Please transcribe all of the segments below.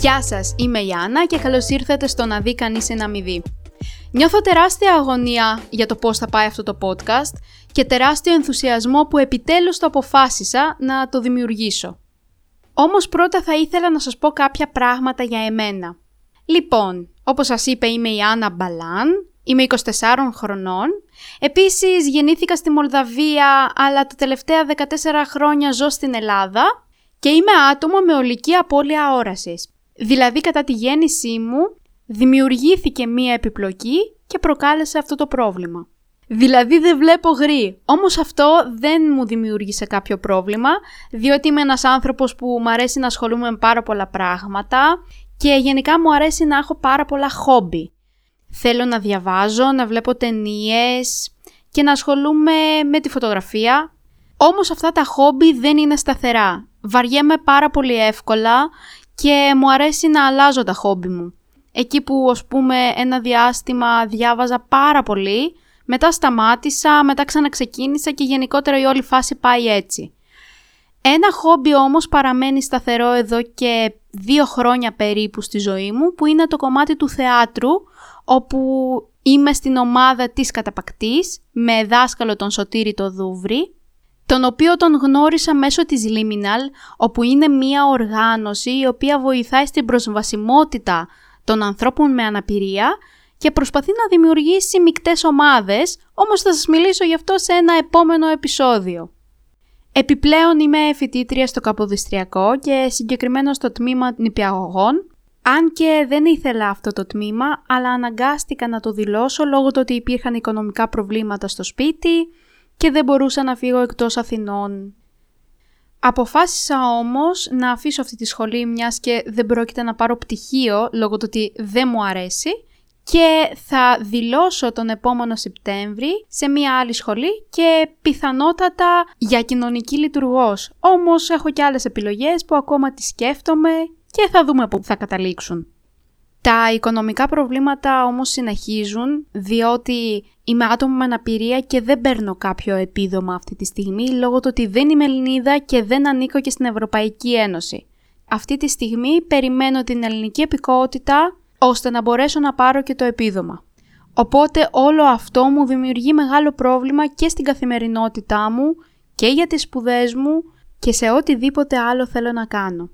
Γεια σας, είμαι η Άννα και καλώς ήρθατε στο να δει κανείς ένα μηδί. Νιώθω τεράστια αγωνία για το πώς θα πάει αυτό το podcast και τεράστιο ενθουσιασμό που επιτέλους το αποφάσισα να το δημιουργήσω. Όμως πρώτα θα ήθελα να σας πω κάποια πράγματα για εμένα. Λοιπόν, όπως σας είπε είμαι η Άννα Μπαλάν, είμαι 24 χρονών. Επίσης γεννήθηκα στη Μολδαβία αλλά τα τελευταία 14 χρόνια ζω στην Ελλάδα και είμαι άτομο με ολική απώλεια όρασης. Δηλαδή κατά τη γέννησή μου δημιουργήθηκε μία επιπλοκή και προκάλεσε αυτό το πρόβλημα. Δηλαδή δεν βλέπω γρή. Όμως αυτό δεν μου δημιούργησε κάποιο πρόβλημα, διότι είμαι ένας άνθρωπος που μου αρέσει να ασχολούμαι με πάρα πολλά πράγματα και γενικά μου αρέσει να έχω πάρα πολλά χόμπι. Θέλω να διαβάζω, να βλέπω ταινίες και να ασχολούμαι με τη φωτογραφία. Όμως αυτά τα χόμπι δεν είναι σταθερά. Βαριέμαι πάρα πολύ εύκολα και μου αρέσει να αλλάζω τα χόμπι μου. Εκεί που ας πούμε ένα διάστημα διάβαζα πάρα πολύ, μετά σταμάτησα, μετά ξαναξεκίνησα και γενικότερα η όλη φάση πάει έτσι. Ένα χόμπι όμως παραμένει σταθερό εδώ και δύο χρόνια περίπου στη ζωή μου, που είναι το κομμάτι του θεάτρου, όπου είμαι στην ομάδα της Καταπακτής, με δάσκαλο τον Σωτήρη το Δούβρη, τον οποίο τον γνώρισα μέσω της Liminal, όπου είναι μία οργάνωση η οποία βοηθάει στην προσβασιμότητα των ανθρώπων με αναπηρία και προσπαθεί να δημιουργήσει μικτές ομάδες, όμως θα σας μιλήσω γι' αυτό σε ένα επόμενο επεισόδιο. Επιπλέον είμαι φοιτήτρια στο Καποδιστριακό και συγκεκριμένα στο τμήμα νηπιαγωγών, αν και δεν ήθελα αυτό το τμήμα, αλλά αναγκάστηκα να το δηλώσω λόγω του ότι υπήρχαν οικονομικά προβλήματα στο σπίτι και δεν μπορούσα να φύγω εκτός Αθηνών. Αποφάσισα όμως να αφήσω αυτή τη σχολή μιας και δεν πρόκειται να πάρω πτυχίο λόγω του ότι δεν μου αρέσει και θα δηλώσω τον επόμενο Σεπτέμβρη σε μια άλλη σχολή και πιθανότατα για κοινωνική λειτουργός. Όμως έχω και άλλες επιλογές που ακόμα τις σκέφτομαι και θα δούμε πού θα καταλήξουν. Τα οικονομικά προβλήματα όμως συνεχίζουν διότι είμαι άτομο με αναπηρία και δεν παίρνω κάποιο επίδομα αυτή τη στιγμή λόγω του ότι δεν είμαι Ελληνίδα και δεν ανήκω και στην Ευρωπαϊκή Ένωση. Αυτή τη στιγμή περιμένω την ελληνική επικότητα ώστε να μπορέσω να πάρω και το επίδομα. Οπότε όλο αυτό μου δημιουργεί μεγάλο πρόβλημα και στην καθημερινότητά μου και για τις σπουδές μου και σε οτιδήποτε άλλο θέλω να κάνω.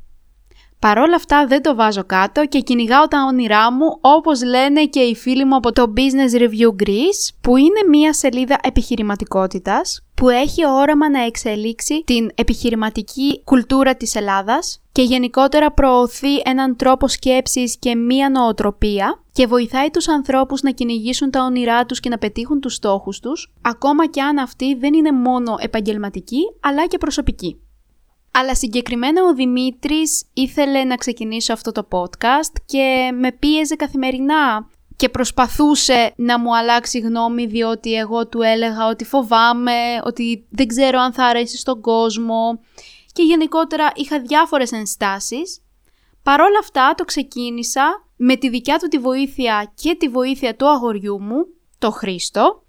Παρόλα αυτά δεν το βάζω κάτω και κυνηγάω τα όνειρά μου όπως λένε και οι φίλοι μου από το Business Review Greece που είναι μια σελίδα επιχειρηματικότητας που έχει όραμα να εξελίξει την επιχειρηματική κουλτούρα της Ελλάδας και γενικότερα προωθεί έναν τρόπο σκέψης και μία νοοτροπία και βοηθάει τους ανθρώπους να κυνηγήσουν τα όνειρά τους και να πετύχουν τους στόχους τους, ακόμα και αν αυτή δεν είναι μόνο επαγγελματική αλλά και προσωπική. Αλλά συγκεκριμένα ο Δημήτρης ήθελε να ξεκινήσω αυτό το podcast και με πίεζε καθημερινά και προσπαθούσε να μου αλλάξει γνώμη διότι εγώ του έλεγα ότι φοβάμαι, ότι δεν ξέρω αν θα αρέσει στον κόσμο και γενικότερα είχα διάφορες ενστάσεις. Παρόλα αυτά το ξεκίνησα με τη δικιά του τη βοήθεια και τη βοήθεια του αγοριού μου, το Χρήστο,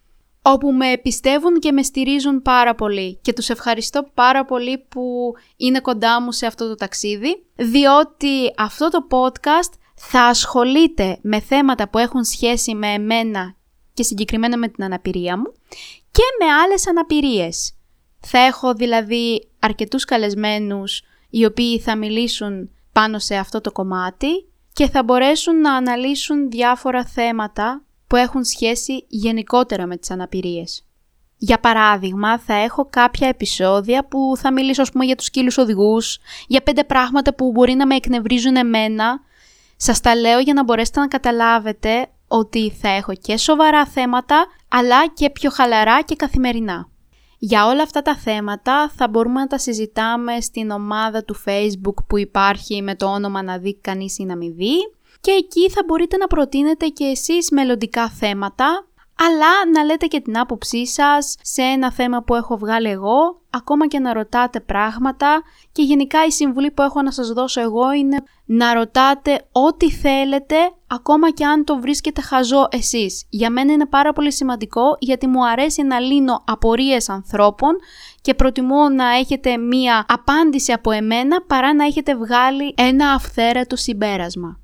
όπου με πιστεύουν και με στηρίζουν πάρα πολύ και τους ευχαριστώ πάρα πολύ που είναι κοντά μου σε αυτό το ταξίδι, διότι αυτό το podcast θα ασχολείται με θέματα που έχουν σχέση με εμένα και συγκεκριμένα με την αναπηρία μου και με άλλες αναπηρίες. Θα έχω δηλαδή αρκετούς καλεσμένους οι οποίοι θα μιλήσουν πάνω σε αυτό το κομμάτι και θα μπορέσουν να αναλύσουν διάφορα θέματα που έχουν σχέση γενικότερα με τις αναπηρίες. Για παράδειγμα, θα έχω κάποια επεισόδια που θα μιλήσω ας πούμε για τους σκύλους οδηγούς, για πέντε πράγματα που μπορεί να με εκνευρίζουν εμένα. Σας τα λέω για να μπορέσετε να καταλάβετε ότι θα έχω και σοβαρά θέματα, αλλά και πιο χαλαρά και καθημερινά. Για όλα αυτά τα θέματα θα μπορούμε να τα συζητάμε στην ομάδα του Facebook που υπάρχει με το όνομα «Να δει κανείς ή να μην δει» και εκεί θα μπορείτε να προτείνετε και εσείς μελλοντικά θέματα, αλλά να λέτε και την άποψή σας σε ένα θέμα που έχω βγάλει εγώ, ακόμα και να ρωτάτε πράγματα και γενικά η συμβουλή που έχω να σας δώσω εγώ είναι να ρωτάτε ό,τι θέλετε, ακόμα και αν το βρίσκετε χαζό εσείς. Για μένα είναι πάρα πολύ σημαντικό γιατί μου αρέσει να λύνω απορίες ανθρώπων και προτιμώ να έχετε μία απάντηση από εμένα παρά να έχετε βγάλει ένα αυθαίρετο συμπέρασμα.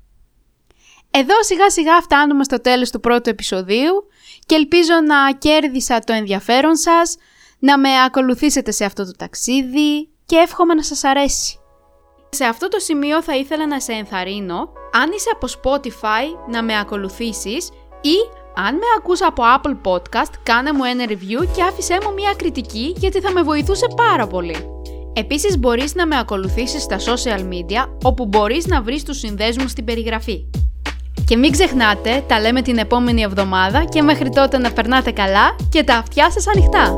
Εδώ σιγά σιγά φτάνουμε στο τέλος του πρώτου επεισοδίου και ελπίζω να κέρδισα το ενδιαφέρον σας, να με ακολουθήσετε σε αυτό το ταξίδι και εύχομαι να σας αρέσει. Σε αυτό το σημείο θα ήθελα να σε ενθαρρύνω, αν είσαι από Spotify, να με ακολουθήσεις ή αν με ακούς από Apple Podcast, κάνε μου ένα review και άφησέ μου μια κριτική γιατί θα με βοηθούσε πάρα πολύ. Επίσης μπορείς να με ακολουθήσεις στα social media όπου μπορείς να βρεις τους συνδέσμους στην περιγραφή. Και μην ξεχνάτε, τα λέμε την επόμενη εβδομάδα και μέχρι τότε να περνάτε καλά και τα αυτιά σας ανοιχτά.